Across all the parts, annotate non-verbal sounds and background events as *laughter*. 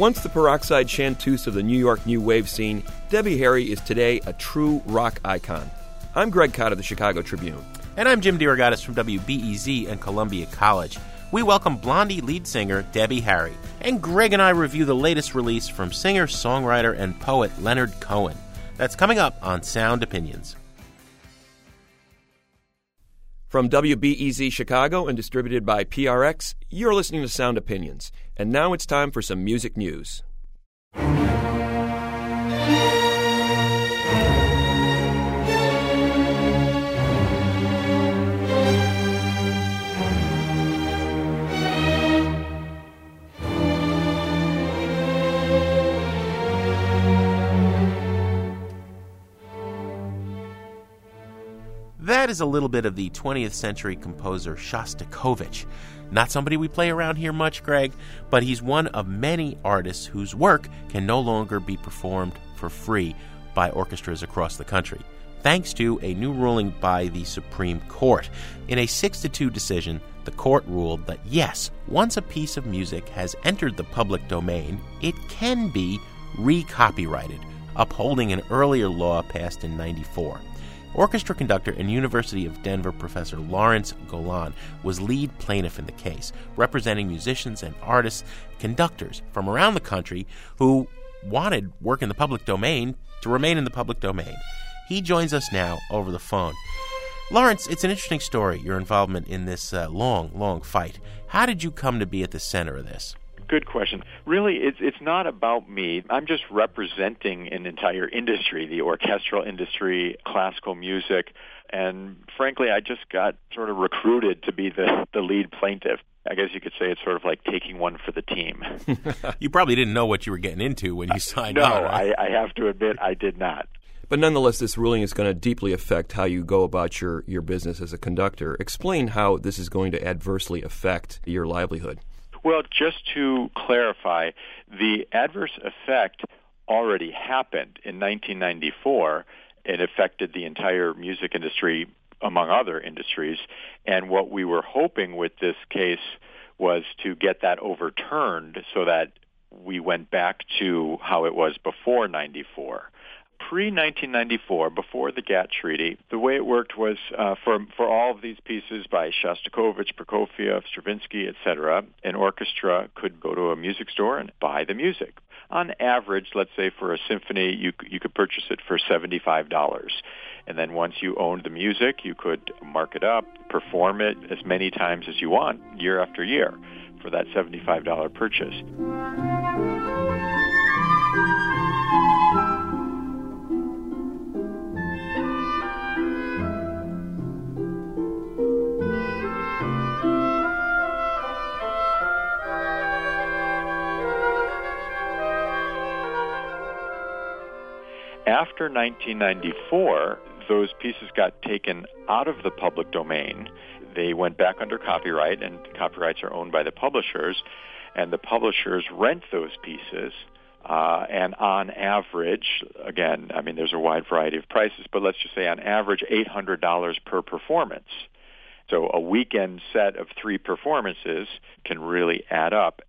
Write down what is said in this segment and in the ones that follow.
Once the peroxide chanteuse of the New York new wave scene, Debbie Harry is today a true rock icon. I'm Greg Kot of the Chicago Tribune. And I'm Jim DeRogatis from WBEZ and Columbia College. We welcome Blondie lead singer Debbie Harry. And Greg and I review the latest release from singer, songwriter, and poet Leonard Cohen. That's coming up on Sound Opinions. From WBEZ Chicago and distributed by PRX, you're listening to Sound Opinions. And now it's time for some music news. That is a little bit of the 20th century composer Shostakovich. Not somebody we play around here much, Greg, but he's one of many artists whose work can no longer be performed for free by orchestras across the country, thanks to a new ruling by the Supreme Court. In a 6 to 2 decision, the court ruled that yes, once a piece of music has entered the public domain, it can be recopyrighted, upholding an earlier law passed in 94. Orchestra conductor and University of Denver professor Lawrence Golan was lead plaintiff in the case, representing musicians and artists, conductors from around the country who wanted work in the public domain to remain in the public domain. He joins us now over the phone. Lawrence, it's an interesting story, your involvement in this uh, long, long fight. How did you come to be at the center of this? Good question. Really, it's it's not about me. I'm just representing an entire industry, the orchestral industry, classical music, and frankly, I just got sort of recruited to be the the lead plaintiff. I guess you could say it's sort of like taking one for the team. *laughs* you probably didn't know what you were getting into when you signed no, on. Right? I, I have to admit I did not. But nonetheless, this ruling is going to deeply affect how you go about your, your business as a conductor. Explain how this is going to adversely affect your livelihood. Well, just to clarify, the adverse effect already happened in 1994. It affected the entire music industry, among other industries. And what we were hoping with this case was to get that overturned so that we went back to how it was before 94 pre-1994, before the GATT treaty, the way it worked was uh, for for all of these pieces by Shostakovich, Prokofiev, Stravinsky, etc., an orchestra could go to a music store and buy the music. On average, let's say for a symphony, you you could purchase it for seventy-five dollars, and then once you owned the music, you could mark it up, perform it as many times as you want, year after year, for that seventy-five dollar purchase. After 1994, those pieces got taken out of the public domain. They went back under copyright, and copyrights are owned by the publishers, and the publishers rent those pieces. Uh, and on average, again, I mean, there's a wide variety of prices, but let's just say on average, $800 per performance. So a weekend set of three performances can really add up.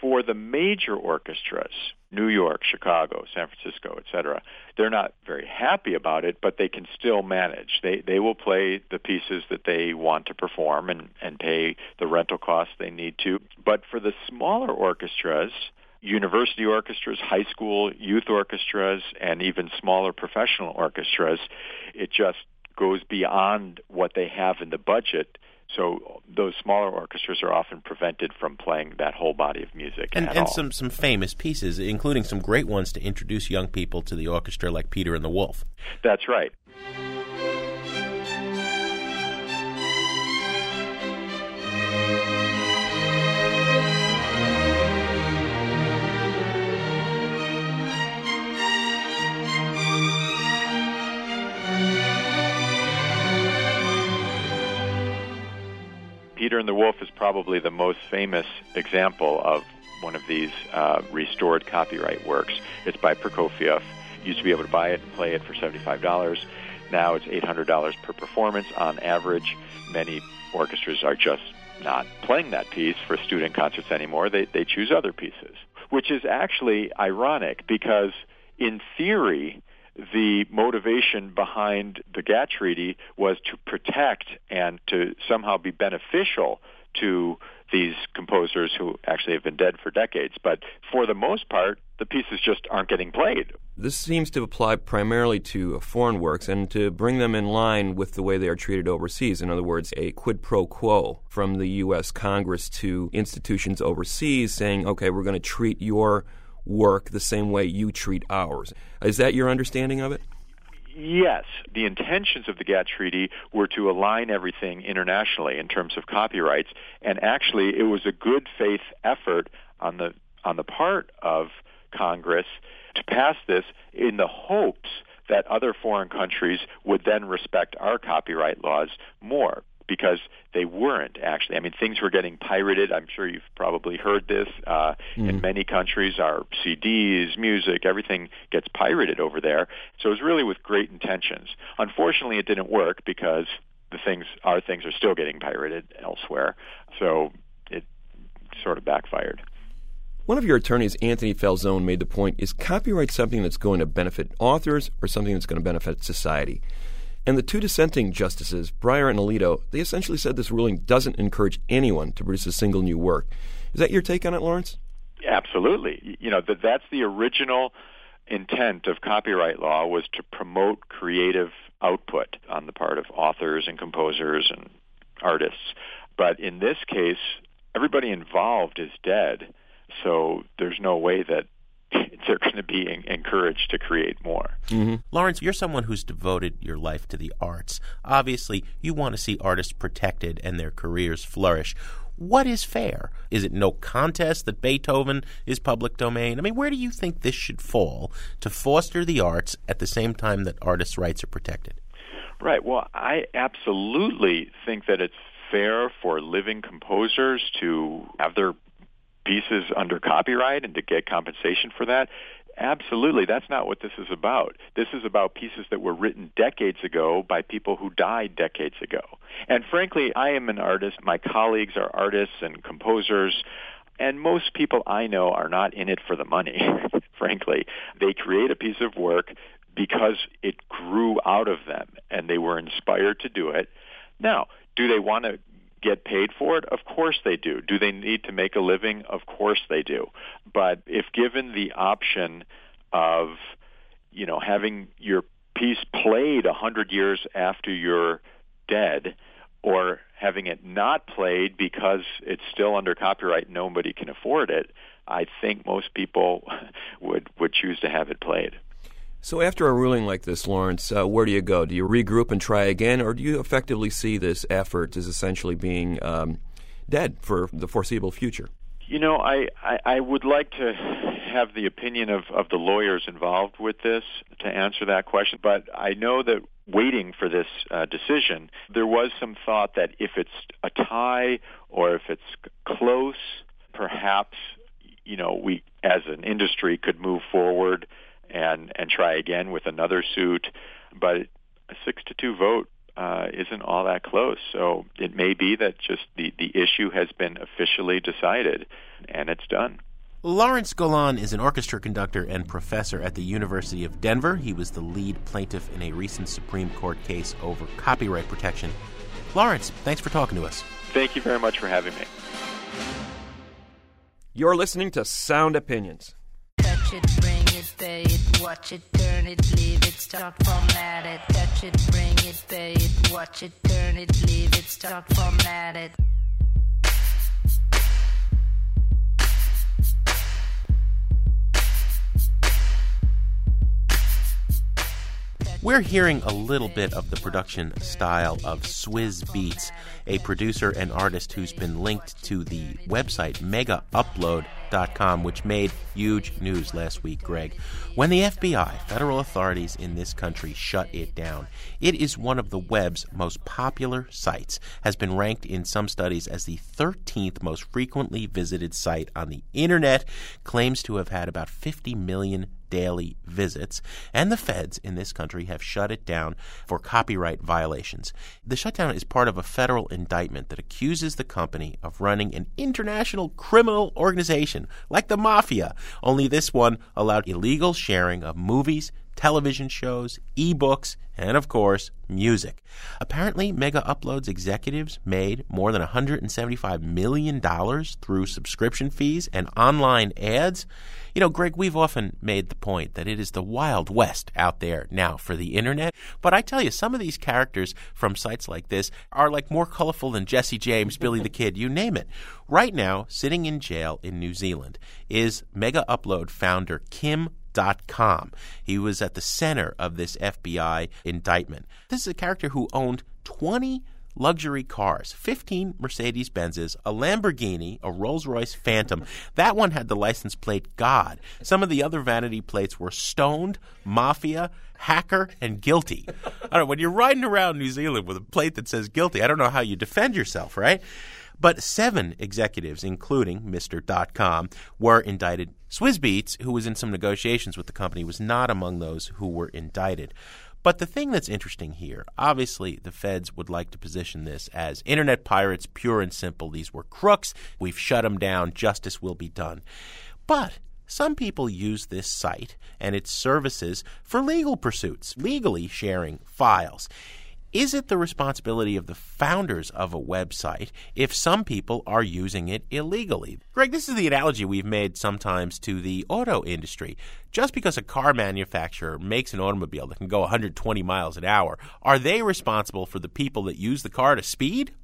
For the major orchestras, New York, Chicago, San Francisco, etc. They're not very happy about it, but they can still manage. They they will play the pieces that they want to perform and and pay the rental costs they need to. But for the smaller orchestras, university orchestras, high school youth orchestras, and even smaller professional orchestras, it just goes beyond what they have in the budget so those smaller orchestras are often prevented from playing that whole body of music. And, and all. some, some famous pieces, including some great ones to introduce young people to the orchestra, like Peter and the Wolf. That's right. Peter and the Wolf is probably the most famous example of one of these uh, restored copyright works. It's by Prokofiev. You used to be able to buy it and play it for $75. Now it's $800 per performance on average. Many orchestras are just not playing that piece for student concerts anymore. They, they choose other pieces, which is actually ironic because in theory, the motivation behind the GATT treaty was to protect and to somehow be beneficial to these composers who actually have been dead for decades. But for the most part, the pieces just aren't getting played. This seems to apply primarily to foreign works and to bring them in line with the way they are treated overseas. In other words, a quid pro quo from the U.S. Congress to institutions overseas saying, okay, we're going to treat your work the same way you treat ours. Is that your understanding of it? Yes, the intentions of the GATT treaty were to align everything internationally in terms of copyrights, and actually, it was a good faith effort on the on the part of Congress to pass this in the hopes that other foreign countries would then respect our copyright laws more because they weren't actually. I mean, things were getting pirated. I'm sure you've probably heard this. Uh, mm. In many countries, our CDs, music, everything gets pirated over there. So it was really with great intentions. Unfortunately, it didn't work because the things, our things, are still getting pirated elsewhere. So it sort of backfired. One of your attorneys, Anthony Falzone, made the point is copyright something that's going to benefit authors or something that's going to benefit society? And the two dissenting justices, Breyer and Alito, they essentially said this ruling doesn't encourage anyone to produce a single new work. Is that your take on it, Lawrence? Absolutely. You know, that that's the original intent of copyright law was to promote creative output on the part of authors and composers and artists. But in this case, everybody involved is dead, so there's no way that they're going to be encouraged to create more. Mm-hmm. Lawrence, you're someone who's devoted your life to the arts. Obviously, you want to see artists protected and their careers flourish. What is fair? Is it no contest that Beethoven is public domain? I mean, where do you think this should fall to foster the arts at the same time that artists' rights are protected? Right. Well, I absolutely think that it's fair for living composers to have their pieces under copyright and to get compensation for that. Absolutely, that's not what this is about. This is about pieces that were written decades ago by people who died decades ago. And frankly, I am an artist. My colleagues are artists and composers. And most people I know are not in it for the money, *laughs* frankly. They create a piece of work because it grew out of them and they were inspired to do it. Now, do they want to get paid for it? Of course they do. Do they need to make a living? Of course they do. But if given the option of, you know, having your piece played a hundred years after you're dead, or having it not played because it's still under copyright, nobody can afford it. I think most people *laughs* would would choose to have it played. So, after a ruling like this, Lawrence, uh, where do you go? Do you regroup and try again, or do you effectively see this effort as essentially being um, dead for the foreseeable future? You know, I, I, I would like to have the opinion of, of the lawyers involved with this to answer that question, but I know that waiting for this uh, decision, there was some thought that if it's a tie or if it's close, perhaps, you know, we as an industry could move forward and and try again with another suit. But a six to two vote uh, isn't all that close. So it may be that just the, the issue has been officially decided and it's done. Lawrence Golan is an orchestra conductor and professor at the University of Denver. He was the lead plaintiff in a recent Supreme Court case over copyright protection. Lawrence, thanks for talking to us. Thank you very much for having me. You're listening to Sound Opinions pay it, watch it, turn it, leave it, stop, format it, touch it, bring it, pay it, watch it, turn it, leave it, stop, format it. We're hearing a little bit of the production style of Swizz Beatz, a producer and artist who's been linked to the website megaupload.com, which made huge news last week, Greg. When the FBI, federal authorities in this country, shut it down, it is one of the web's most popular sites, has been ranked in some studies as the 13th most frequently visited site on the internet, claims to have had about 50 million daily visits, and the feds in this country have shut it down for copyright violations. The shutdown is part of a federal indictment that accuses the company of running an international criminal organization like the mafia, only this one allowed illegal sharing of movies, television shows, ebooks, and of course, music. Apparently, Mega Uploads executives made more than $175 million through subscription fees and online ads. You know, Greg, we've often made the point that it is the Wild West out there now for the internet. But I tell you, some of these characters from sites like this are like more colorful than Jesse James, Billy the Kid, you name it. Right now, sitting in jail in New Zealand is Mega Upload founder Kim Com. He was at the center of this FBI indictment. This is a character who owned 20 luxury cars 15 Mercedes Benzes, a Lamborghini, a Rolls Royce Phantom. That one had the license plate God. Some of the other vanity plates were stoned, mafia, hacker, and guilty. I don't when you're riding around New Zealand with a plate that says guilty, I don't know how you defend yourself, right? But seven executives, including Mr. Dot Com, were indicted. Swizz Beatz, who was in some negotiations with the company, was not among those who were indicted. But the thing that's interesting here, obviously, the feds would like to position this as internet pirates, pure and simple. These were crooks. We've shut them down. Justice will be done. But some people use this site and its services for legal pursuits, legally sharing files. Is it the responsibility of the founders of a website if some people are using it illegally? Greg, this is the analogy we've made sometimes to the auto industry. Just because a car manufacturer makes an automobile that can go 120 miles an hour, are they responsible for the people that use the car to speed?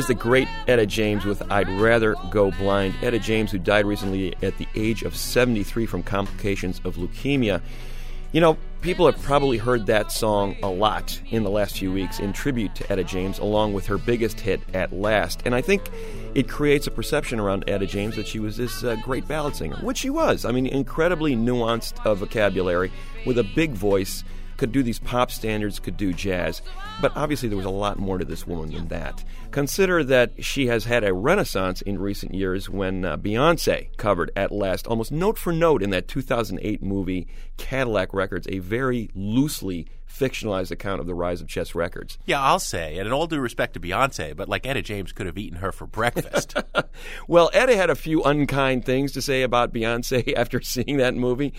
Is the great Etta James with I'd Rather Go Blind. Etta James, who died recently at the age of 73 from complications of leukemia. You know, people have probably heard that song a lot in the last few weeks in tribute to Etta James, along with her biggest hit, At Last. And I think it creates a perception around Etta James that she was this uh, great ballad singer, which she was. I mean, incredibly nuanced of vocabulary with a big voice could do these pop standards, could do jazz, but obviously there was a lot more to this woman than that. Consider that she has had a renaissance in recent years when uh, Beyonce covered at last, almost note for note, in that 2008 movie Cadillac Records, a very loosely fictionalized account of the rise of Chess Records. Yeah, I'll say, and in all due respect to Beyonce, but like Etta James could have eaten her for breakfast. *laughs* well, Etta had a few unkind things to say about Beyonce *laughs* after seeing that movie,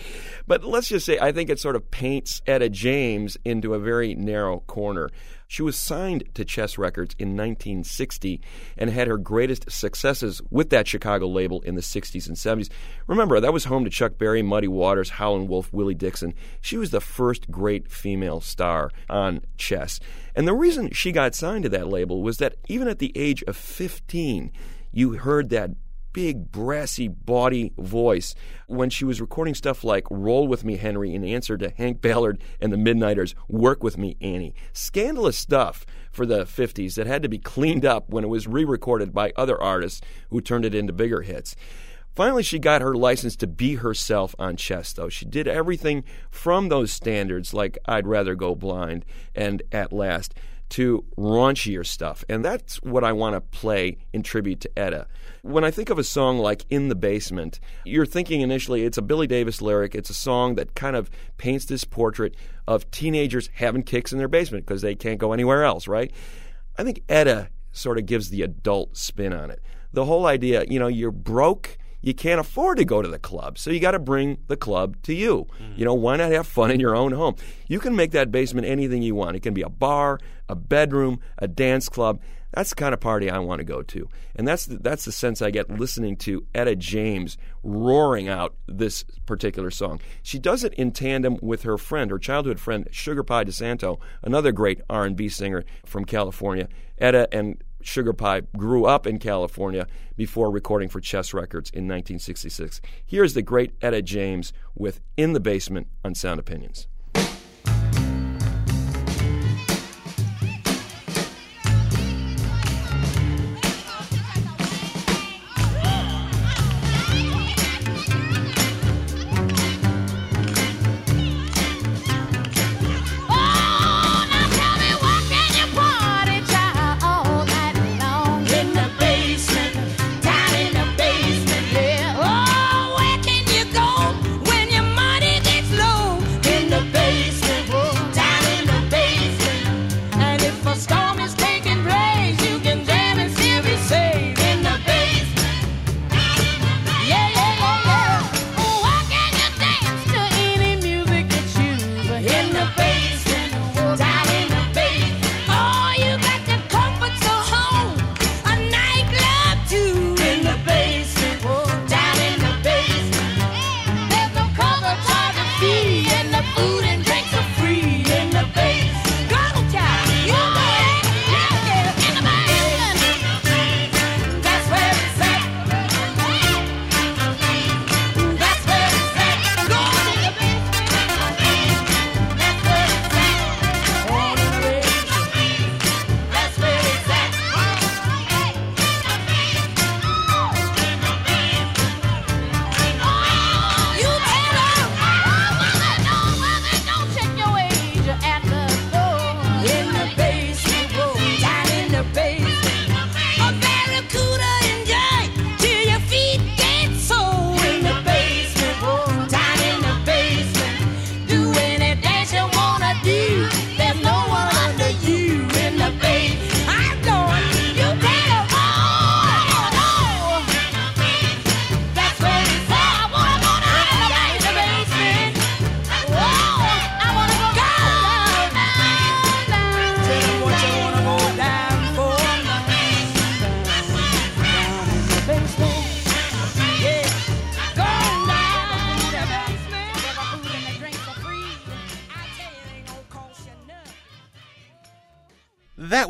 but let's just say I think it sort of paints Etta James into a very narrow corner. She was signed to Chess Records in 1960 and had her greatest successes with that Chicago label in the 60s and 70s. Remember, that was home to Chuck Berry, Muddy Waters, Howlin' Wolf, Willie Dixon. She was the first great female star on Chess. And the reason she got signed to that label was that even at the age of 15, you heard that big, brassy, bawdy voice when she was recording stuff like Roll With Me, Henry, in answer to Hank Ballard and the Midnighters' Work With Me, Annie. Scandalous stuff for the 50s that had to be cleaned up when it was re recorded by other artists who turned it into bigger hits. Finally, she got her license to be herself on chess, though. She did everything from those standards, like I'd Rather Go Blind and At Last, to raunchier stuff. And that's what I want to play in tribute to Etta. When I think of a song like In the Basement, you're thinking initially it's a Billy Davis lyric. It's a song that kind of paints this portrait of teenagers having kicks in their basement because they can't go anywhere else, right? I think Etta sort of gives the adult spin on it. The whole idea, you know, you're broke you can't afford to go to the club. So you got to bring the club to you. Mm. You know, why not have fun in your own home? You can make that basement anything you want. It can be a bar, a bedroom, a dance club. That's the kind of party I want to go to. And that's the, that's the sense I get listening to Etta James roaring out this particular song. She does it in tandem with her friend, her childhood friend Sugar Pie DeSanto, another great R&B singer from California. Etta and Sugar Pie grew up in California before recording for Chess Records in 1966. Here's the great Etta James with In the Basement on Sound Opinions.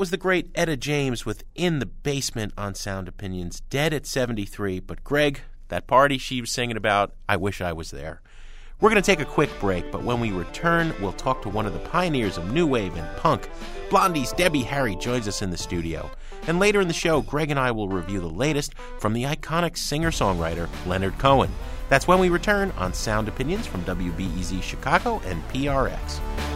Was the great Etta James with In the Basement on Sound Opinions, dead at 73. But Greg, that party she was singing about, I wish I was there. We're going to take a quick break, but when we return, we'll talk to one of the pioneers of new wave and punk. Blondie's Debbie Harry joins us in the studio. And later in the show, Greg and I will review the latest from the iconic singer songwriter Leonard Cohen. That's when we return on Sound Opinions from WBEZ Chicago and PRX.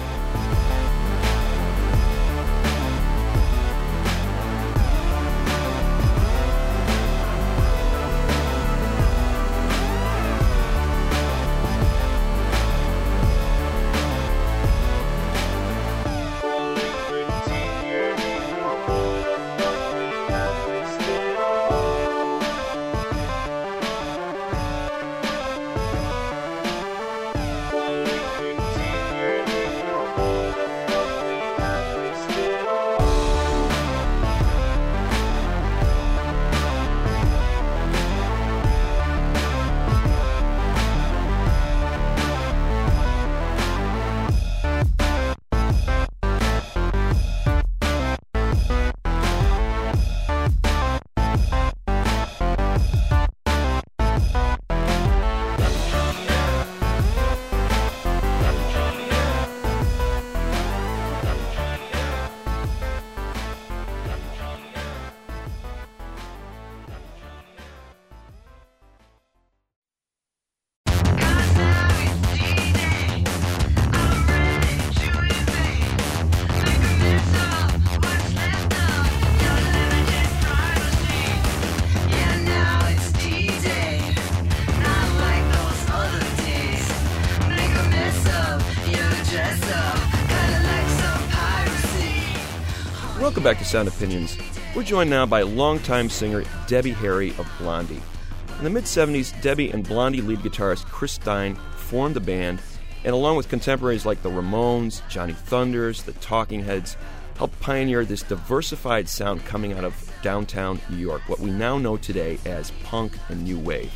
Back to Sound Opinions. We're joined now by longtime singer Debbie Harry of Blondie. In the mid 70s, Debbie and Blondie lead guitarist Chris Stein formed the band, and along with contemporaries like the Ramones, Johnny Thunders, the Talking Heads, helped pioneer this diversified sound coming out of downtown New York, what we now know today as punk and new wave.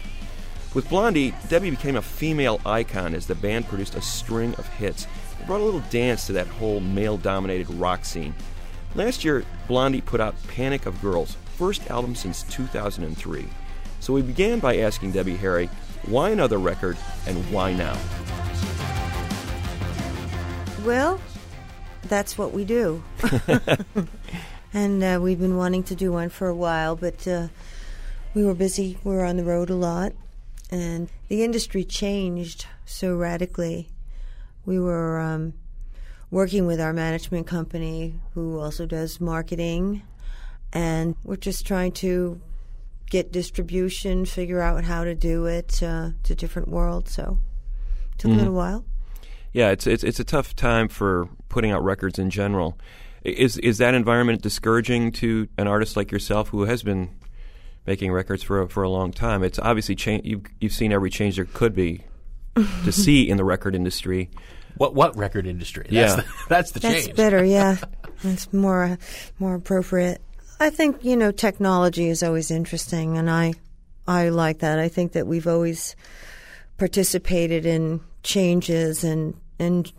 With Blondie, Debbie became a female icon as the band produced a string of hits. It brought a little dance to that whole male dominated rock scene. Last year, Blondie put out Panic of Girls, first album since 2003. So we began by asking Debbie Harry, why another record and why now? Well, that's what we do. *laughs* *laughs* and uh, we've been wanting to do one for a while, but uh, we were busy. We were on the road a lot, and the industry changed so radically. We were um, working with our management company, who also does marketing, and we're just trying to get distribution, figure out how to do it uh, to different worlds. So it took Mhm. a little while. Yeah, it's it's it's a tough time for putting out records in general. Is is that environment discouraging to an artist like yourself who has been making records for a, for a long time? It's obviously cha- you've you've seen every change there could be to *laughs* see in the record industry. What what record industry? That's Yeah. the, *laughs* that's the That's change. better, yeah. *laughs* That's more uh, more appropriate. I think you know technology is always interesting, and I I like that. I think that we've always participated in changes, and and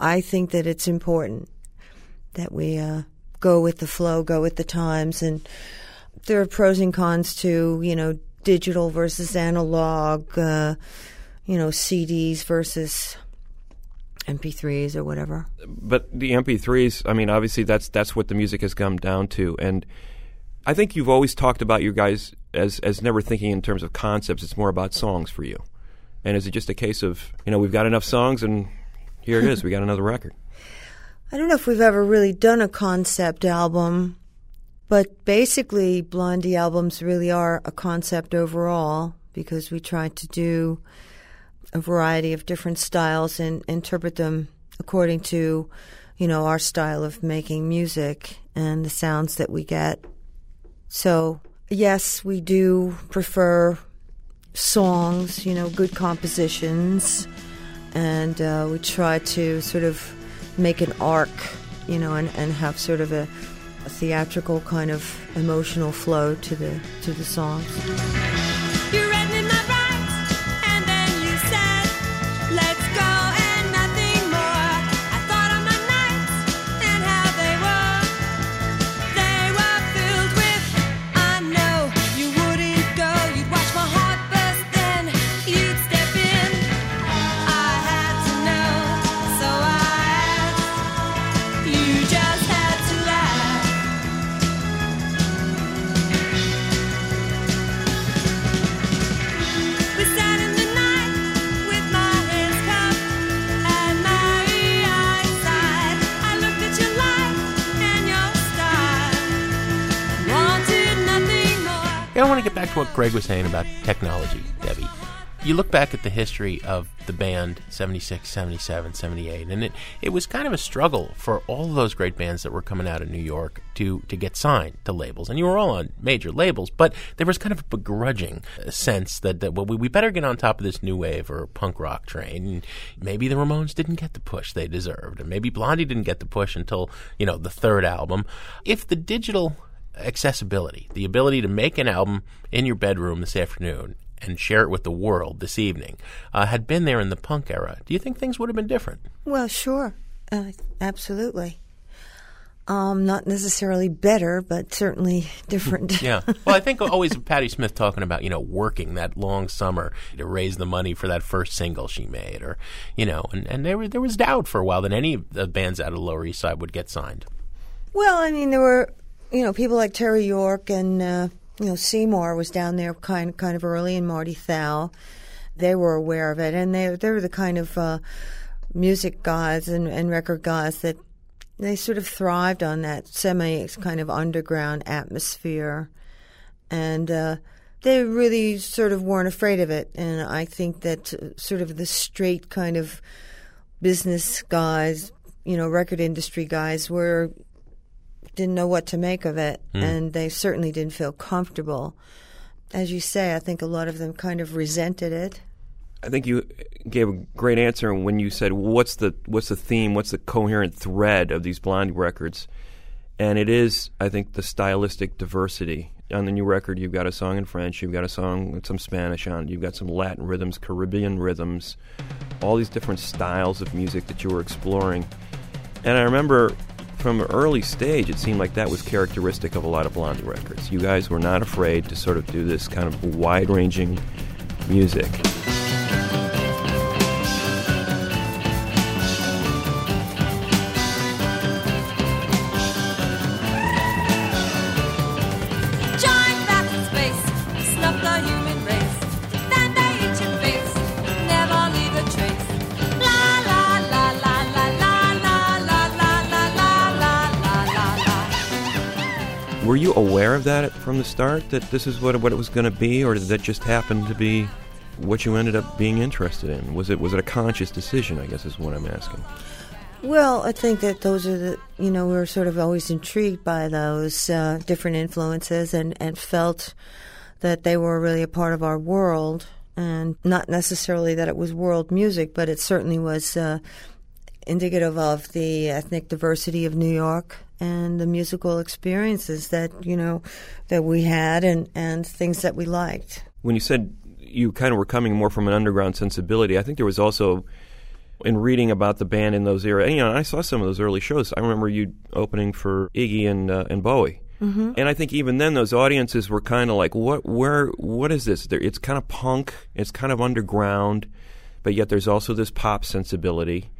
I think that it's important that we uh, go with the flow, go with the times, and there are pros and cons to you know digital versus analog, uh, you know CDs versus MP3s or whatever. But the MP3s, I mean, obviously that's that's what the music has come down to, and I think you've always talked about you guys as as never thinking in terms of concepts. It's more about songs for you. And is it just a case of you know we've got enough songs and here it is, we got another record. *laughs* I don't know if we've ever really done a concept album, but basically, Blondie albums really are a concept overall because we try to do a variety of different styles and interpret them according to, you know, our style of making music and the sounds that we get. So, yes, we do prefer songs, you know, good compositions, and uh, we try to sort of make an arc, you know, and, and have sort of a, a theatrical kind of emotional flow to the to the songs. I want to get back to what Greg was saying about technology, Debbie. You look back at the history of the band 76, 77, 78, and it, it was kind of a struggle for all of those great bands that were coming out of New York to, to get signed to labels. And you were all on major labels, but there was kind of a begrudging sense that, that well, we, we better get on top of this new wave or punk rock train. And maybe the Ramones didn't get the push they deserved, and maybe Blondie didn't get the push until, you know, the third album. If the digital accessibility, the ability to make an album in your bedroom this afternoon and share it with the world this evening, uh, had been there in the punk era, do you think things would have been different? Well, sure, uh, absolutely. Um, not necessarily better, but certainly *laughs* different. Yeah. Well, I think always *laughs* Patti Smith talking about, you know, working that long summer to raise the money for that first single she made or, you know, and, and there, was- there was doubt for a while that any of the bands out of the Lower East Side would get signed. Well, I mean, there were, you know, people like Terry Ork and, uh, you know, Seymour was down there kind kind of early, and Marty Thau. They were aware of it, and they they were the kind of uh, music guys and, and record guys that they sort of thrived on that semi kind of underground atmosphere, and uh, they really sort of weren't afraid of it. And I think that uh, sort of the straight kind of business guys, you know, record industry guys were didn't know what to make of it, hmm. and they certainly didn't feel comfortable. As you say, I think a lot of them kind of resented it. I think you gave a great answer when you said, "What's the what's the theme? What's the coherent thread of these Blondie records?" And it is, I think, the stylistic diversity. On the new record, you've got a song in French, you've got a song with some Spanish on it, you've got some Latin rhythms, Caribbean rhythms, all these different styles of music that you were exploring. And I remember from an early stage, it seemed like that was characteristic of a lot of Blondie records. You guys were not afraid to sort of do this kind of wide ranging music. Aware of that from the start, that this is what, what it was going to be, or did that just happen to be what you ended up being interested in? Was it was it a conscious decision? I guess is what I'm asking. Well, I think that those are the, you know, we were sort of always intrigued by those uh, different influences and, and felt that they were really a part of our world. And not necessarily that it was world music, but it certainly was uh, indicative of the ethnic diversity of New York and the musical experiences that, you know, that we had and, and things that we liked. When you said you kind of were coming more from an underground sensibility, I think there was also in reading about the band in those era. And, you know, I saw some of those early shows. I remember you opening for Iggy and uh, and Bowie. Mm-hmm. And I think even then, those audiences were kind of like, "What? Where? What is this?" It's kind of punk. It's kind of underground, but yet there's also this pop sensibility.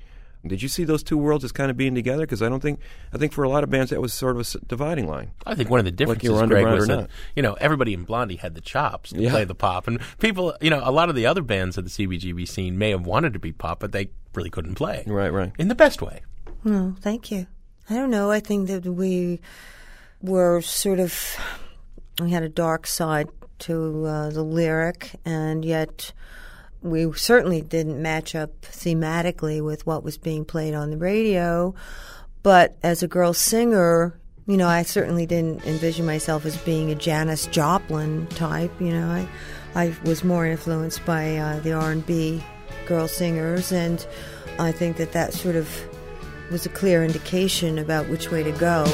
Did you see those two worlds as kind of being together? Because I don't think I think for a lot of bands that was sort of a dividing line. I think one of the differences, you were Greg, was that you know everybody in Blondie had the chops to Yeah. play the pop, and people, you know, a lot of the other bands of the CBGB scene may have wanted to be pop, but they really couldn't play. Right, right. In the best way. Oh, thank you. I don't know. I think that we were sort of we had a dark side to uh, the lyric, and yet we certainly didn't match up thematically with what was being played on the radio. But as a girl singer, you know, I certainly didn't envision myself as being a Janis Joplin type. You know, I I was more influenced by uh, the R and B girl singers, and I think that that sort of was a clear indication about which way to go.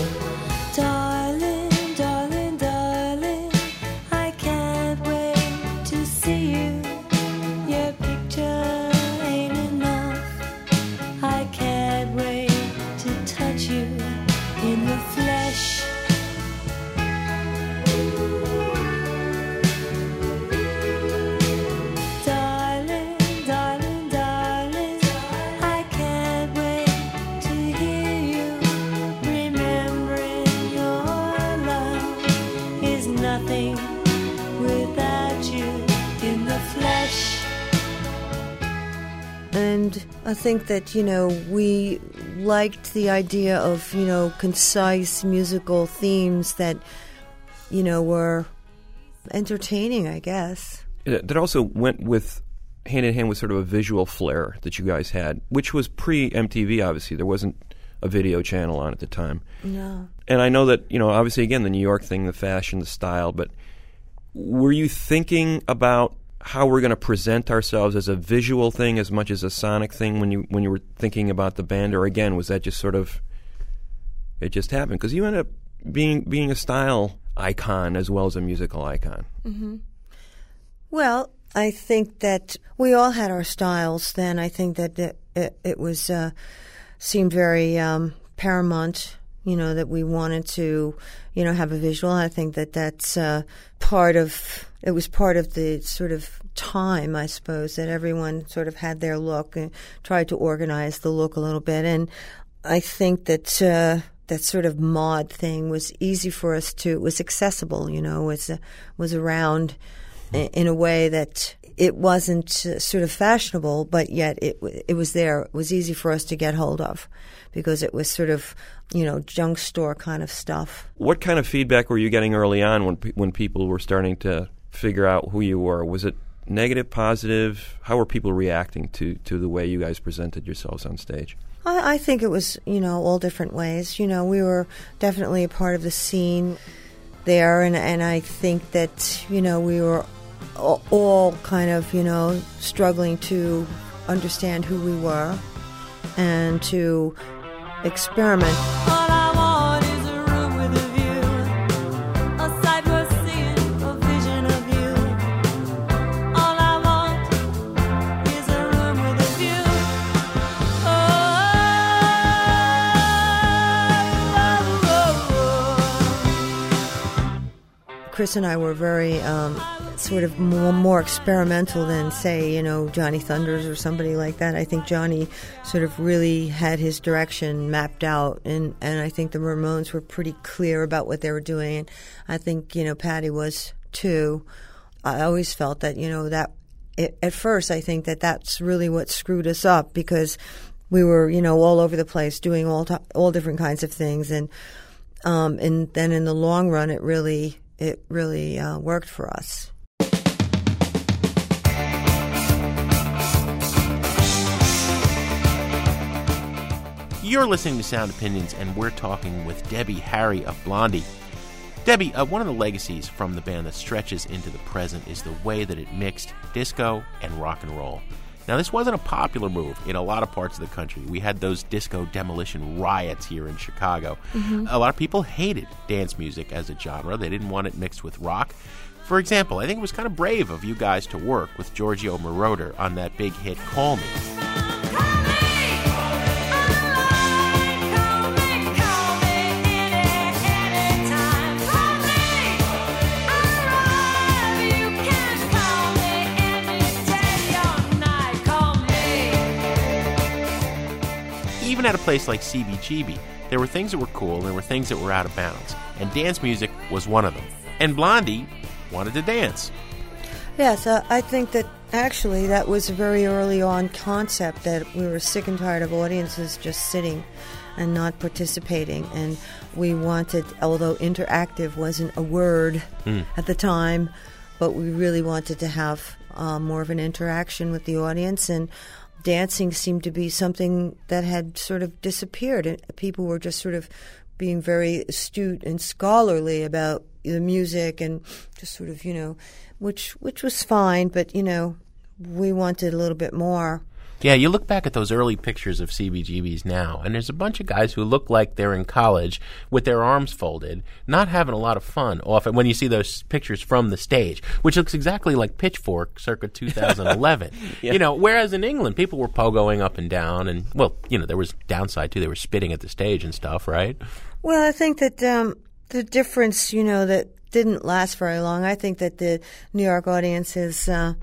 Think that, you know, we liked the idea of, you know, concise musical themes that, you know, were entertaining, I guess. That also went with hand in hand with sort of a visual flair that you guys had, which was pre MTV. Obviously, there wasn't a video channel on at the time. No. And I know that you know, obviously, again, the New York thing, the fashion, the style. But were you thinking about how we're going to present ourselves as a visual thing as much as a sonic thing when you when you were thinking about the band, or again, was that just sort of it just happened because you ended up being being a style icon as well as a musical icon. Well, I think that we all had our styles then. I think that it, it, it was uh, seemed very um, paramount, you know, that we wanted to, you know, have a visual. I think that that's uh, part of it was part of the sort of time, I suppose, that everyone sort of had their look and tried to organize the look a little bit. And I think that. Uh, that sort of mod thing was easy for us to. It was accessible, you know. Was uh, was around in a way that it wasn't uh, sort of fashionable, but yet it it was there. It was easy for us to get hold of because it was sort of you know junk store kind of stuff. What kind of feedback were you getting early on when when people were starting to figure out who you were? Was it Negative, positive? How were people reacting to, to the way you guys presented yourselves on stage? I, I think it was, you know, all different ways. You know, we were definitely a part of the scene there, and, and I think that, you know, we were all, all kind of, you know, struggling to understand who we were and to experiment. All I want is a room with a view, a sight worth seeing, a vision of you. All I want is a room with a view. Oh, Chris and I were very um, sort of more, more experimental than, say, you know, Johnny Thunders or somebody like that. I think Johnny sort of really had his direction mapped out, and, and I think the Ramones were pretty clear about what they were doing. I think, you know, Patti was too. I always felt that, you know, that it, at first I think that that's really what screwed us up because we were, you know, all over the place doing all to- all different kinds of things, and um, and then in the long run, it really it really uh, worked for us. You're listening to Sound Opinions, and we're talking with Debbie Harry of Blondie. Debbie, uh, one of the legacies from the band that stretches into the present is the way that it mixed disco and rock and roll. Now, this wasn't a popular move in a lot of parts of the country. We had those disco demolition riots here in Chicago. A lot of people hated dance music as a genre, they didn't want it mixed with rock. For example, I think it was kind of brave of you guys to work with Giorgio Moroder on that big hit Call Me. Even at a place like CBGB, there were things that were cool and there were things that were out of bounds. And dance music was one of them. And Blondie wanted to dance. Yes, uh, I think that actually that was a very early on concept that we were sick and tired of audiences just sitting and not participating, and we wanted, although interactive wasn't a word at the time, but we really wanted to have uh, more of an interaction with the audience and. Dancing seemed to be something that had sort of disappeared, and people were just sort of being very astute and scholarly about the music and just sort of you know which which was fine but you know we wanted a little bit more Yeah, you look back at those early pictures of CBGBs now, and there's a bunch of guys who look like they're in college with their arms folded, not having a lot of fun often when you see those pictures from the stage, which looks exactly like Pitchfork circa *laughs* 2011. You know, whereas in England, people were pogoing up and down, and, well, you know, there was downside too. They were spitting at the stage and stuff, right? well i think that um, the difference you know that didn't last very long i think that the new york audiences uh,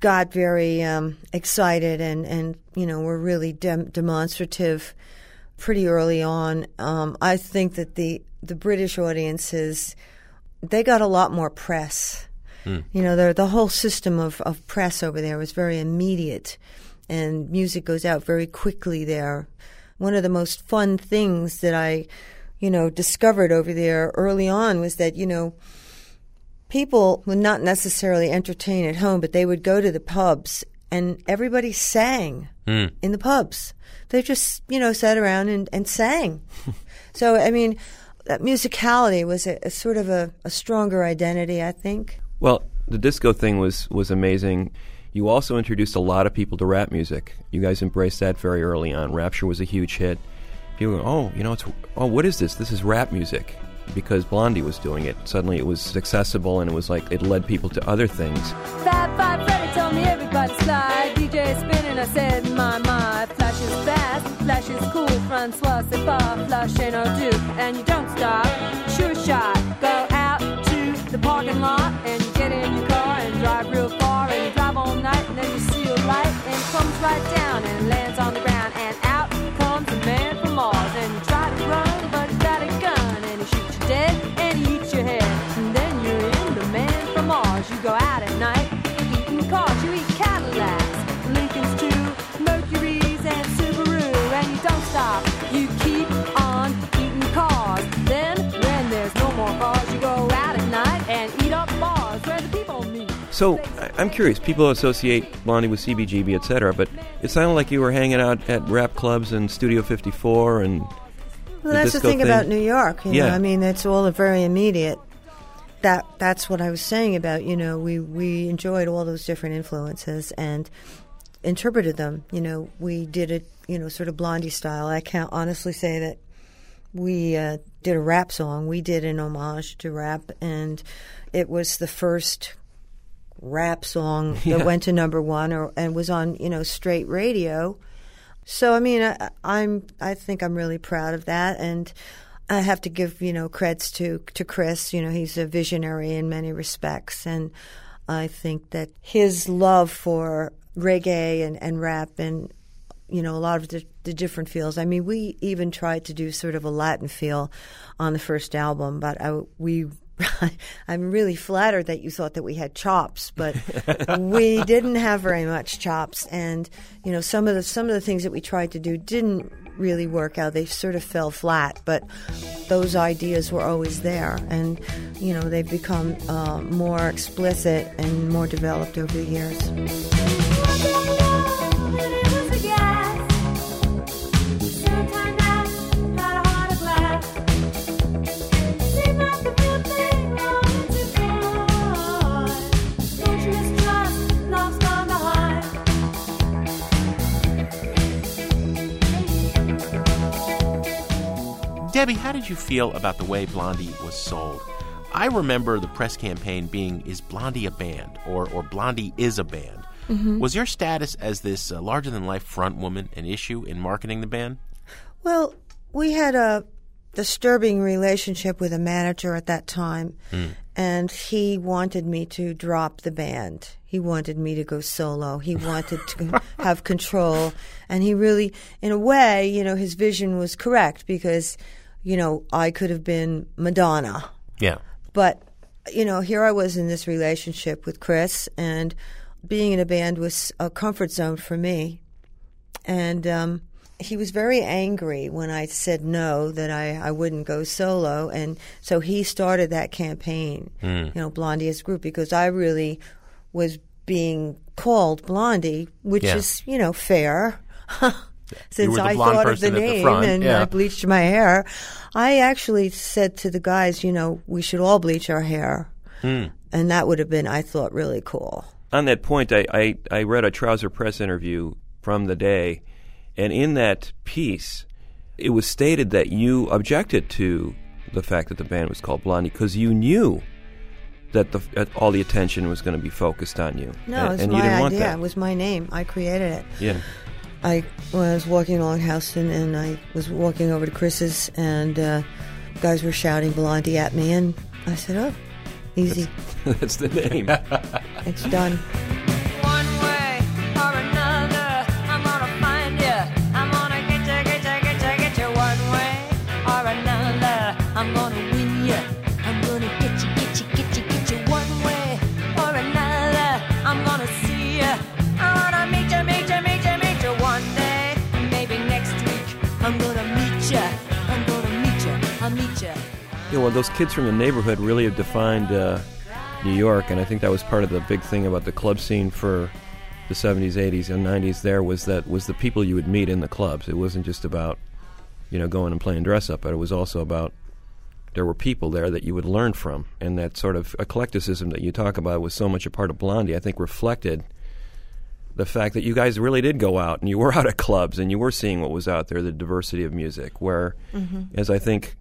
got very um, excited and and you know were really dem- demonstrative pretty early on. Um, i think that the the british audiences they got a lot more press. You know, the the whole system of, of press over there was very immediate, and music goes out very quickly there. One of the most fun things that I, you know, discovered over there early on was that you know, people would not necessarily entertain at home, but they would go to the pubs, and everybody sang hmm. in the pubs. They just you know sat around and, and sang. *laughs* so I mean, that musicality was a, a sort of a, a stronger identity, I think. Well, the disco thing was was amazing. You also introduced a lot of people to rap music. You guys embraced that very early on. Rapture was a huge hit. People go, oh, you know, it's oh, what is this? This is rap music because Blondie was doing it. Suddenly, it was accessible and it was like it led people to other things. Fab Five Freddy told me everybody slide. DJ spinning, I said, my, my. Flash is fast, flash is cool. Francois, c'est pas, flash ain't no do. And you don't stop, sure shot. Go out to the parking lot So I'm curious. People associate Blondie with CBGB, etc., but it sounded like you were hanging out at rap clubs and Studio 54 and Well, the that's the thing, thing. about New York. You know, Yeah. I mean, it's all very immediate. That that's what I was saying about. You know, we we enjoyed all those different influences and interpreted them. You know, we did it. You know, sort of Blondie style. I can't honestly say that we uh, did a rap song. We did an homage to rap, and it was the first rap song *laughs* Yeah. that went to number one or and was on you know straight radio. So I mean, I, I'm I think I'm really proud of that, and I have to give you know creds to to Chris. You know, he's a visionary in many respects, and I think that his love for reggae and, and rap and you know a lot of the, the different feels. I mean, we even tried to do sort of a Latin feel on the first album, but I, we. *laughs* I'm really flattered that you thought that we had chops, but we *laughs* didn't have very much chops, and you know some of the some of the things that we tried to do didn't really work out. They sort of fell flat, but those ideas were always there, and you know they've become uh, more explicit and more developed over the years. Debbie, how did you feel about the way Blondie was sold? I remember the press campaign being "Is Blondie a band?" or "or Blondie is a band." Was your status as this uh, larger-than-life front woman an issue in marketing the band? Well, we had a disturbing relationship with a manager at that time, and he wanted me to drop the band. He wanted me to go solo. He *laughs* wanted to have control, and he really, in a way, you know, his vision was correct because, you know, I could have been Madonna. Yeah. But, you know, here I was in this relationship with Chris, and being in a band was a comfort zone for me. And um, he was very angry when I said no, that I, I wouldn't go solo. And so he started that campaign, you know, Blondie as group, because I really was being called Blondie, which Yeah. is, you know, fair. *laughs* Since I thought of the at the name and yeah. I bleached my hair, I actually said to the guys, you know, we should all bleach our hair. Hmm. And that would have been, I thought, really cool. on that point, I, I, I read a Trouser Press interview from the day, and in that piece, it was stated that you objected to the fact that the band was called Blondie because you knew that the that all the attention was going to be focused on you. No, and, it was and my idea. It was my name. I created it. yeah. I was walking along Houston and I was walking over to Chris's and uh, guys were shouting Blondie at me and I said, oh, easy. That's *laughs* the name. It's done. I'll meet you. Yeah, well, those kids from the neighborhood really have defined uh, New York, and I think that was part of the big thing about the club scene for the 70s, 80s, and 90s. There was that was the people you would meet in the clubs. It wasn't just about you know going and playing dress up, but it was also about there were people there that you would learn from, and that sort of eclecticism that you talk about was so much a part of Blondie. I think reflected the fact that you guys really did go out and you were *laughs* out at clubs and you were seeing what was out there, the diversity of music. Where, as I think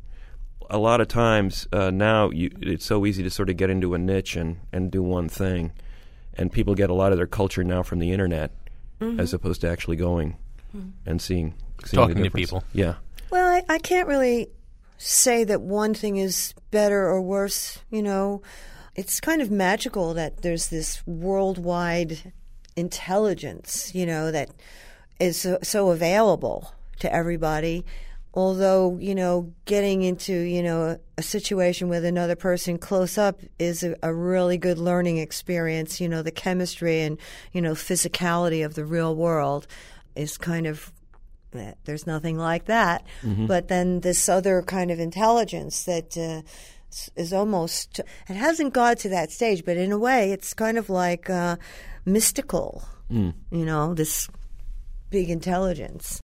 a lot of times uh, now you, it's so easy to sort of get into a niche and, and do one thing, and people get a lot of their culture now from the internet, as opposed to actually going and seeing, seeing Talking the to people. Yeah, Well, I, I can't really say that one thing is better or worse. You know, it's kind of magical that there's this worldwide intelligence, you know, that is so, so available to everybody. Although, you know, getting into, you know, a, situation with another person close up is a, a really good learning experience. You know, the chemistry and, you know, physicality of the real world is kind of that there's nothing like that. But then this other kind of intelligence that uh, is, is almost it hasn't got to that stage, but in a way, it's kind of like uh, mystical. You know, this big intelligence.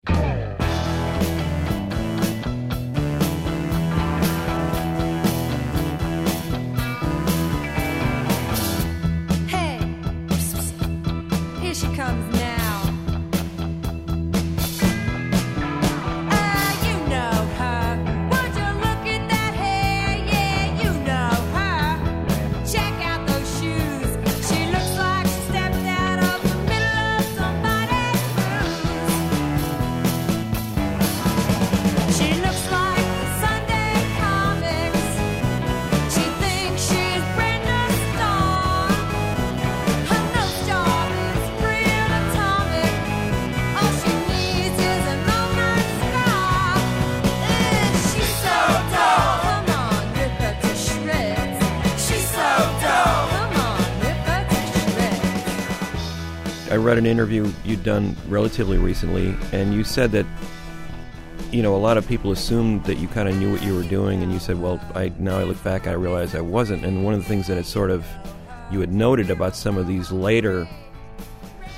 Read an interview you'd done relatively recently, and you said that you know a lot of people assumed that you kind of knew what you were doing, and you said, "Well, I now I look back, I realize I wasn't." And one of the things that it sort of you had noted about some of these later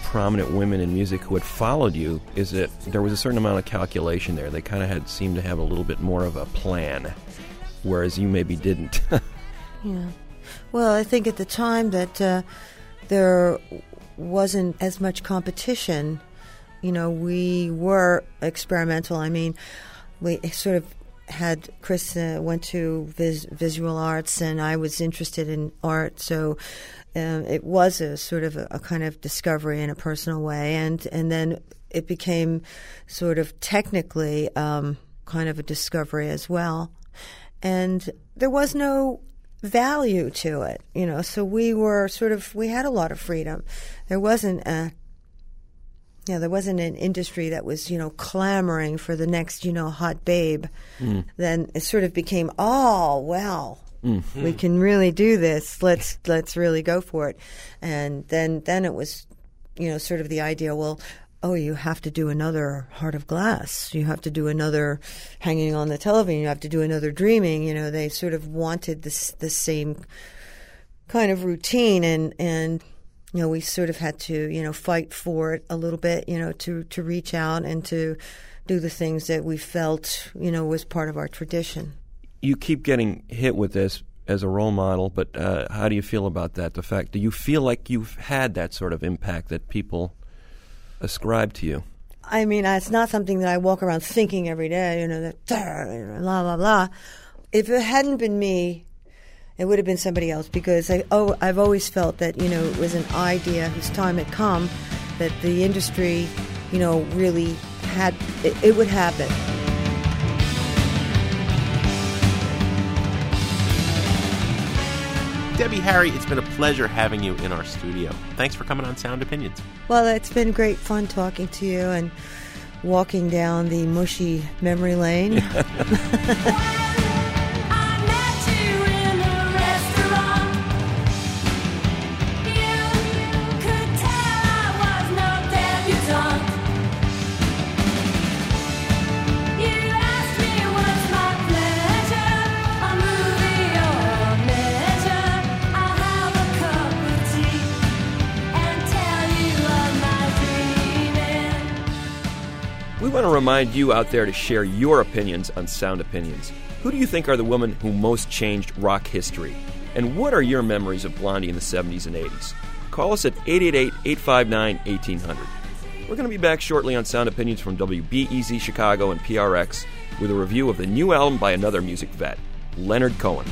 prominent women in music who had followed you is that there was a certain amount of calculation there. They kind of had seemed to have a little bit more of a plan, whereas you maybe didn't. *laughs* Yeah. Well, I think at the time that uh, there wasn't as much competition. You know, we were experimental. I mean, we sort of had Chris uh, went to vis- visual arts, and I was interested in art, so um, it was a sort of a, a kind of discovery in a personal way, and and then it became sort of technically um, kind of a discovery as well, and there was no value to it, you know. So we were sort of we had a lot of freedom. There wasn't a you know, there wasn't an industry that was, you know, clamoring for the next, you know, hot babe. Mm. Then it sort of became, oh well, mm-hmm. we can really do this. Let's let's really go for it. And then then it was, you know, sort of the idea. Well, oh, you have to do another Heart of Glass. You have to do another Hanging on the Television. You have to do another Dreaming. You know, they sort of wanted this the same kind of routine and and you know we sort of had to you know fight for it a little bit you know to to reach out and to do the things that we felt you know was part of our tradition you keep getting hit with this as a role model, but uh, how do you feel about that? The fact, do you feel like you've had that sort of impact that people ascribe to you? I mean, it's not something that I walk around thinking every day, you know, that blah, blah, blah. If it hadn't been me, it would have been somebody else because I, oh, I've always felt that, you know, it was an idea whose time had come that the industry, you know, really had, it, it would happen. Debbie Harry, it's been a pleasure having you in our studio. Thanks for coming on Sound Opinions. Well, it's been great fun talking to you and walking down the mushy memory lane. *laughs* want to remind you out there to share your opinions on Sound Opinions. Who do you think are the women who most changed rock history? And what are your memories of Blondie in the 70s and 80s? Call us at 888 859 1800. We're going to be back shortly on Sound Opinions from WBEZ Chicago and PRX with a review of the new album by another music vet, Leonard Cohen.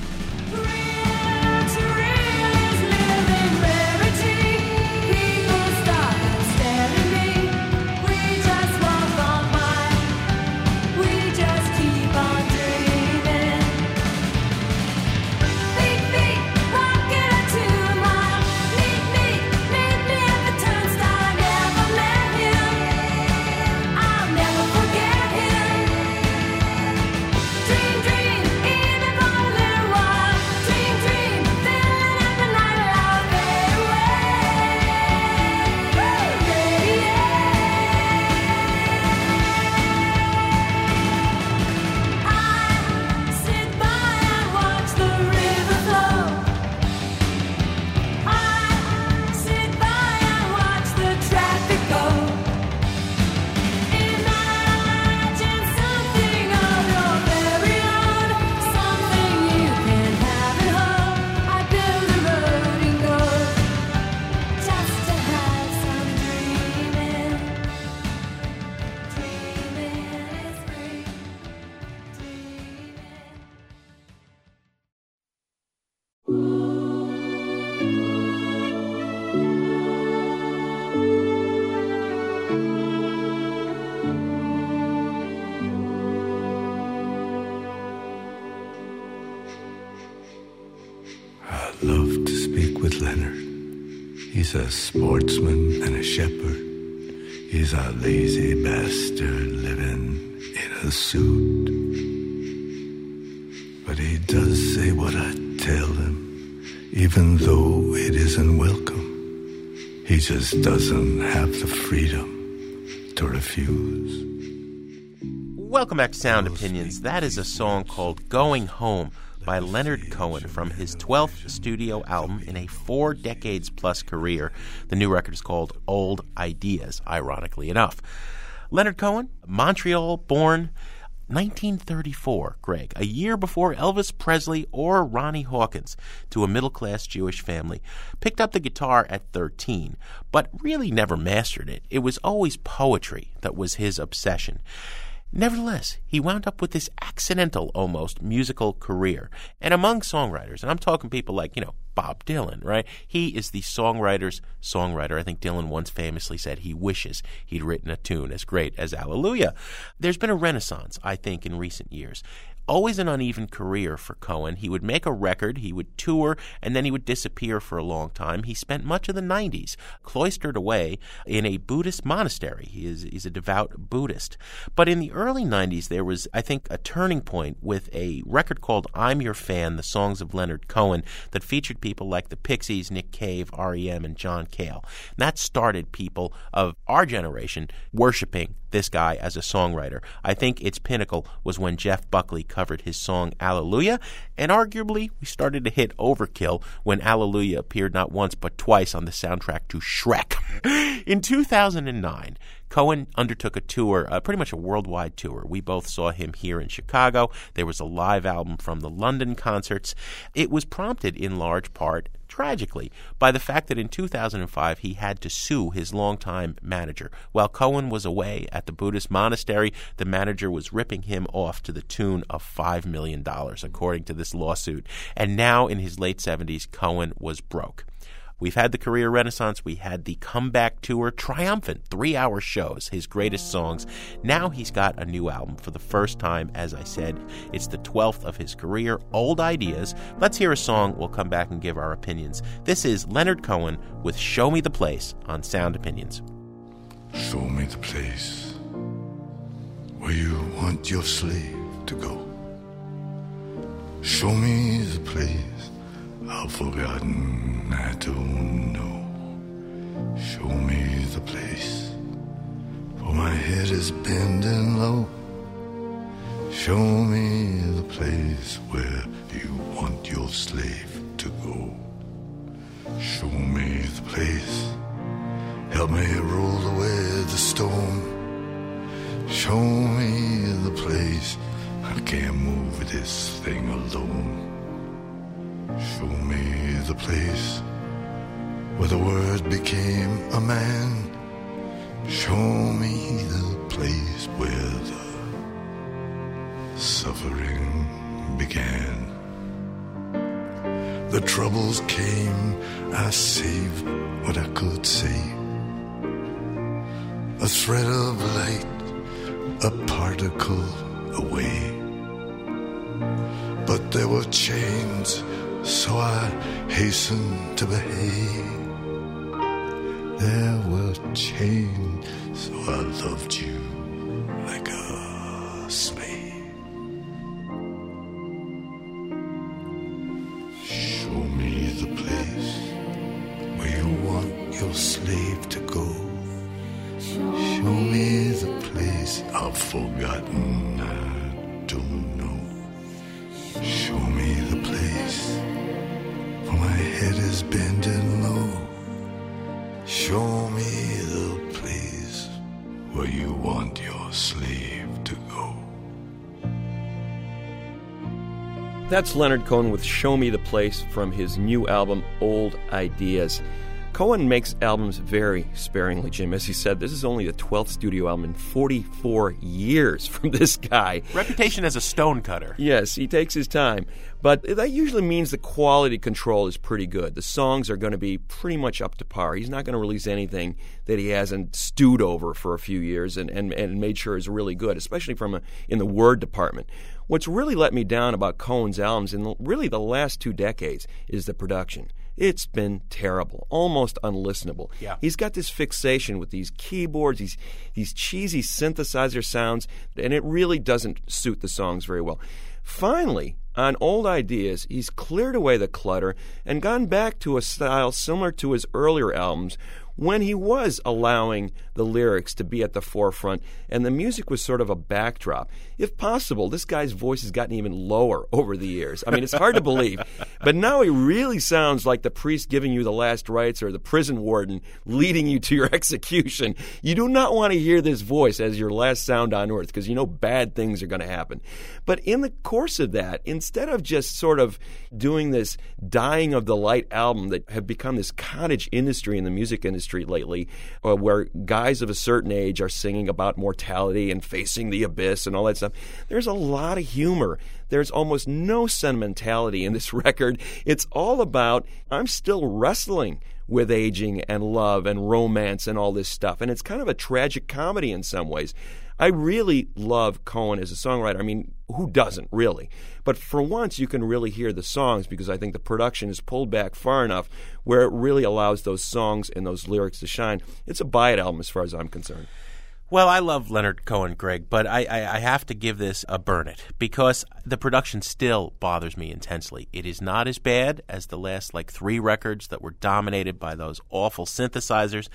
He just doesn't have the freedom to refuse. Welcome back to Sound Opinions. That is a song called Going Home by Leonard Cohen from his 12th studio album in a four decades plus career. The new record is called Old Ideas, ironically enough. Leonard Cohen, Montreal born, 1934, Greg, a year before Elvis Presley or Ronnie Hawkins, to a middle class Jewish family. Picked up the guitar at 13, but really never mastered it. It was always poetry that was his obsession. Nevertheless, he wound up with this accidental, almost musical career. And among songwriters, and I'm talking people like, you know, Bob Dylan, right? He is the songwriter's songwriter. I think Dylan once famously said he wishes he'd written a tune as great as Hallelujah. There's been a renaissance, I think, in recent years always an uneven career for Cohen. He would make a record, he would tour, and then he would disappear for a long time. He spent much of the 90s cloistered away in a Buddhist monastery. He is he's a devout Buddhist. But in the early 90s, there was, I think, a turning point with a record called I'm Your Fan, the songs of Leonard Cohen, that featured people like the Pixies, Nick Cave, REM, and John Cale. And that started people of our generation worshiping this guy as a songwriter. I think its pinnacle was when Jeff Buckley covered his song Hallelujah, and arguably we started to hit overkill when Hallelujah appeared not once but twice on the soundtrack to Shrek. *gasps* In 2009, Cohen undertook a tour, uh, pretty much a worldwide tour. We both saw him here in Chicago. There was a live album from the London concerts. It was prompted in large part tragically by the fact that in 2005 he had to sue his longtime manager. While Cohen was away at the Buddhist monastery, the manager was ripping him off to the tune of $5 million, according to this lawsuit. And now, in his late 70s, Cohen was broke. We've had the career renaissance. We had the comeback tour, triumphant three hour shows, his greatest songs. Now he's got a new album for the first time, as I said. It's the 12th of his career, Old Ideas. Let's hear a song. We'll come back and give our opinions. This is Leonard Cohen with Show Me the Place on Sound Opinions. Show me the place where you want your slave to go. Show me the place I've forgotten, I don't know. Show me the place, for my head is bending low. Show me the place where you want your slave to go. Show me the place, help me roll away the storm. Show me the place, I can't move this thing alone. Show me the place where the word became a man. Show me the place where the suffering began. The troubles came, I saved what I could save. A thread of light, a particle away. But there were chains so I hastened to behave. There were chains, so I loved you like a slave. Show me the place where you want your slave to go. Show me the place I've forgotten. I don't is bending low. Show me the place where you want your slave to go. That's Leonard Cohen with Show Me the Place from his new album, Old Ideas. Cohen makes albums very sparingly, Jim. As he said, this is only the 12th studio album in 44 years *laughs* from this guy. Reputation as a stonecutter. Yes, he takes his time. But that usually means the quality control is pretty good. The songs are going to be pretty much up to par. He's not going to release anything that he hasn't stewed over for a few years and, and, and made sure is really good, especially from a, in the word department. What's really let me down about Cohen's albums in really the last two decades is the production. It's been terrible, almost unlistenable. Yeah. He's got this fixation with these keyboards, these these cheesy synthesizer sounds, and it really doesn't suit the songs very well. Finally, on old ideas, he's cleared away the clutter and gone back to a style similar to his earlier albums when he was allowing the lyrics to be at the forefront and the music was sort of a backdrop. If possible, this guy's voice has gotten even lower *laughs* over the years. I mean, it's hard to believe. But now he really sounds like the priest giving you the last rites or the prison warden leading you to your *laughs* execution. You do not want to hear this voice as your last sound on earth because you know bad things are going to happen. But in the course of that, instead of just sort of doing this dying of the light album that have become this cottage industry in the music industry lately, uh, where guys of a certain age are singing about mortality and facing the abyss and all that stuff, there's a lot of humor. There's almost no sentimentality in this *laughs* record. It's all about, I'm still wrestling with aging and love and romance and all this stuff. And it's kind of a tragic comedy in some ways. I really love Cohen as a songwriter. I mean, who doesn't really? But for once, you can really hear the songs because I think the production is pulled back far enough where it really allows those songs and those lyrics to shine. It's a buy it album as far as I'm concerned. Well, I love Leonard Cohen, Greg, but I, I, I have to give this a burn it because the production still bothers me intensely. It is not as bad as the last like three records that were dominated by those awful synthesizers.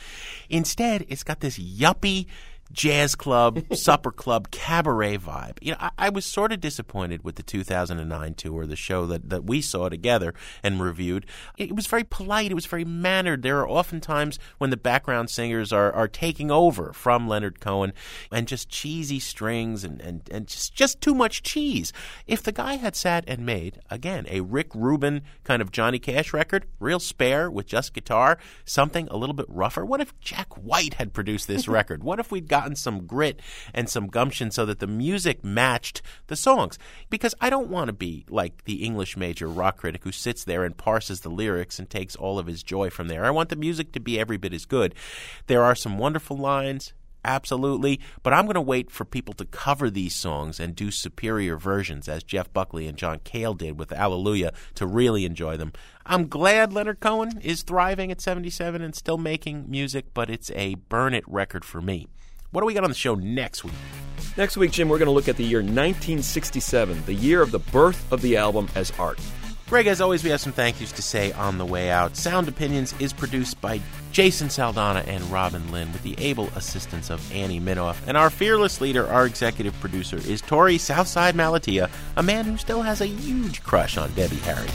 Instead, it's got this yuppie jazz club, *laughs* supper club, cabaret vibe. You know, I, I was sort of disappointed with the 2009 tour, the show that, that we saw together and reviewed. It was very polite. It was very mannered. There are often times when the background singers are, are taking over from Leonard Cohen and just cheesy strings and, and, and just, just too much cheese. If the guy had sat and made, again, a Rick Rubin kind of Johnny Cash record, real spare with just guitar, something a little bit rougher, what if Jack White had produced this *laughs* record? What if we'd got gotten some grit and some gumption so that the music matched the songs. Because I don't want to be like the English major rock critic who sits there and parses the lyrics and takes all of his joy from there. I want the music to be every bit as good. There are some wonderful lines. Absolutely. But I'm going to wait for people to cover these songs and do superior versions, as Jeff Buckley and John Cale did with Hallelujah, to really enjoy them. I'm glad Leonard Cohen is thriving at 77 and still making music, but it's a burn it record for me. What do we got on the show next week? Next week, Jim, we're going to look at the year 1967, the year of the birth of the album as art. Greg, as always, we have some thank yous to say on the way out. Sound Opinions is produced by Jason Saldanha and Robin Linn with the able assistance of Annie Minoff. And our fearless leader, our executive producer, is Torey Southside Malatia, a man who still has a huge crush on Debbie Harry.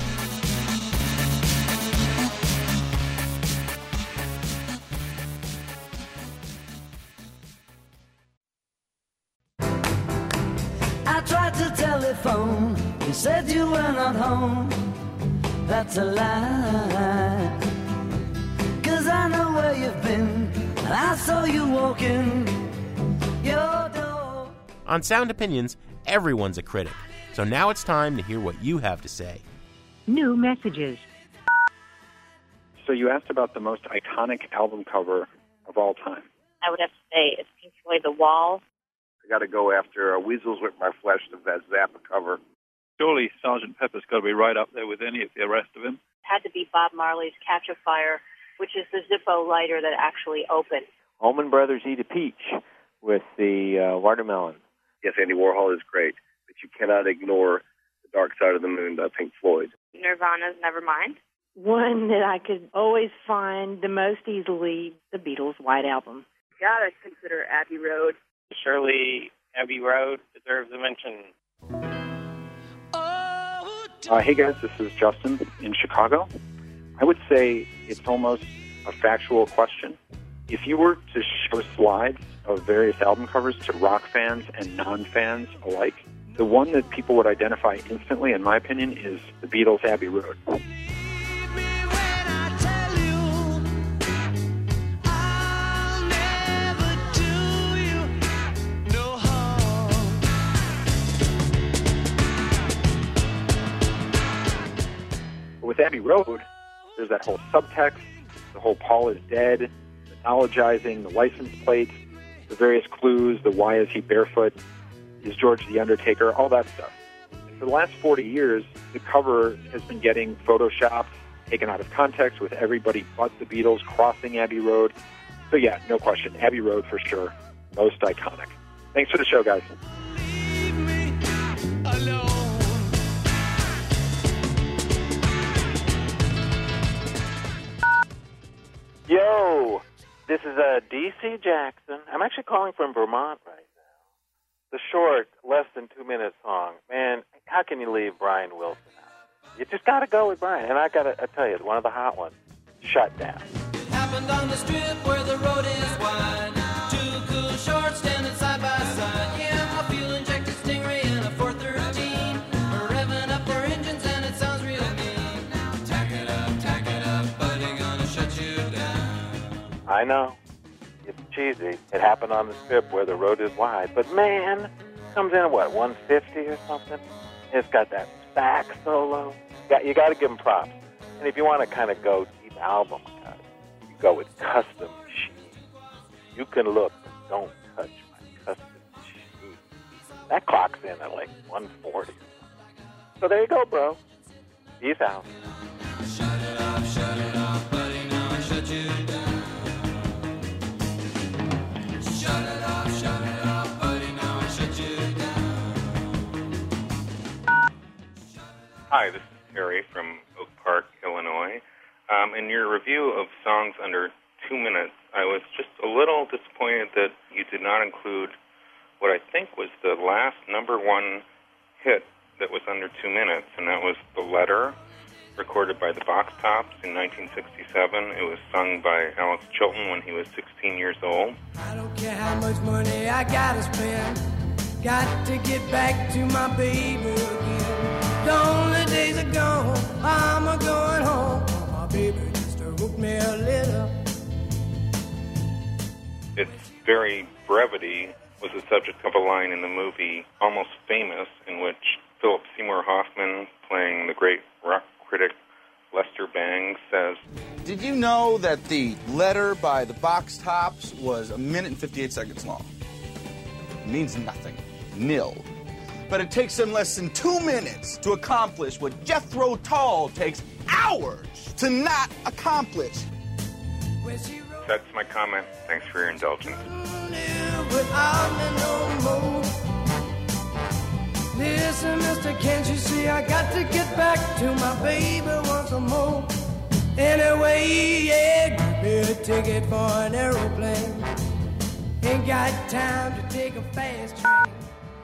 That's a lie. Cause I know where you've been. And I saw you walking your door. On Sound Opinions, everyone's a critic. So now it's time to hear what you have to say. New messages. So you asked about the most iconic album cover of all time. I would have to say it's Pink Floyd The Wall. I got to go after uh, Weasels with My Flesh, that Zappa cover. Surely Sergeant Pepper's got to be right up there with any of the rest of him. Had to be Bob Marley's Catch a Fire, which is the Zippo lighter that actually opened. Allman Brothers Eat a Peach with the uh, watermelon. Yes, Andy Warhol is great, but you cannot ignore The Dark Side of the Moon by Pink Floyd. Nirvana's Nevermind. One that I could always find the most easily, the Beatles' White Album. Gotta consider Abbey Road. Surely Abbey Road deserves a mention. Uh, hey guys, this is Justin in Chicago. I would say it's almost a factual question. If you were to show slides of various album covers to rock fans and non-fans alike, the one that people would identify instantly, in my opinion, is the Beatles' Abbey Road. With Abbey Road, there's that whole subtext, the whole Paul is dead, mythologizing, the license plates, the various clues, the why is he barefoot, is George the Undertaker, all that stuff. For the last 40 years, the cover has been getting photoshopped, taken out of context with everybody but the Beatles crossing Abbey Road. So yeah, no question, Abbey Road for sure, most iconic. Thanks for the show, guys. Yo, this is uh, DC Jackson. I'm actually calling from Vermont right now. The short, less than two minute song. Man, how can you leave Brian Wilson out? You just got to go with Brian. And I got to tell you, one of the hot ones. Shut down. Happened on the strip where the road is wide. Two cool shorts standing side by side. Yeah, I know. It's cheesy. It happened on the strip where the road is wide. But man, comes in at what, 150 or something? It's got that sax solo. You got to give him props. And if you want to kind of go deep album cut, you go with Custom Machine. You can look, but don't touch my Custom Machine. That clocks in at like 140. So there you go, bro. Peace out. Shut it off, shut it off, buddy, now shut you down. Hi, this is Terry from Oak Park, Illinois. Um, in your review of songs under two minutes, I was just a little disappointed that you did not include what I think was the last number one hit that was under two minutes, and that was The Letter, recorded by the Box Tops in 1967. It was sung by Alex Chilton when he was 16 years old. I don't care how much money I gotta spend. Got to get back to my baby again. The only days are gone. I'm a going home. My baby just wrote me a letter. its very brevity was the subject of a line in the movie Almost Famous, in which Philip Seymour Hoffman, playing the great rock critic Lester Bangs, says, Did you know that the letter by the Box Tops was a minute and 58 seconds long? It means nothing. Nil. But it takes them less than two minutes to accomplish what Jethro Tull takes hours to not accomplish. That's my comment. Thanks for your indulgence. without me no more. Listen, mister, can't you see I got to get back to my baby once more? Anyway, yeah, give me a ticket for an aeroplane. Ain't got time to take a fast train.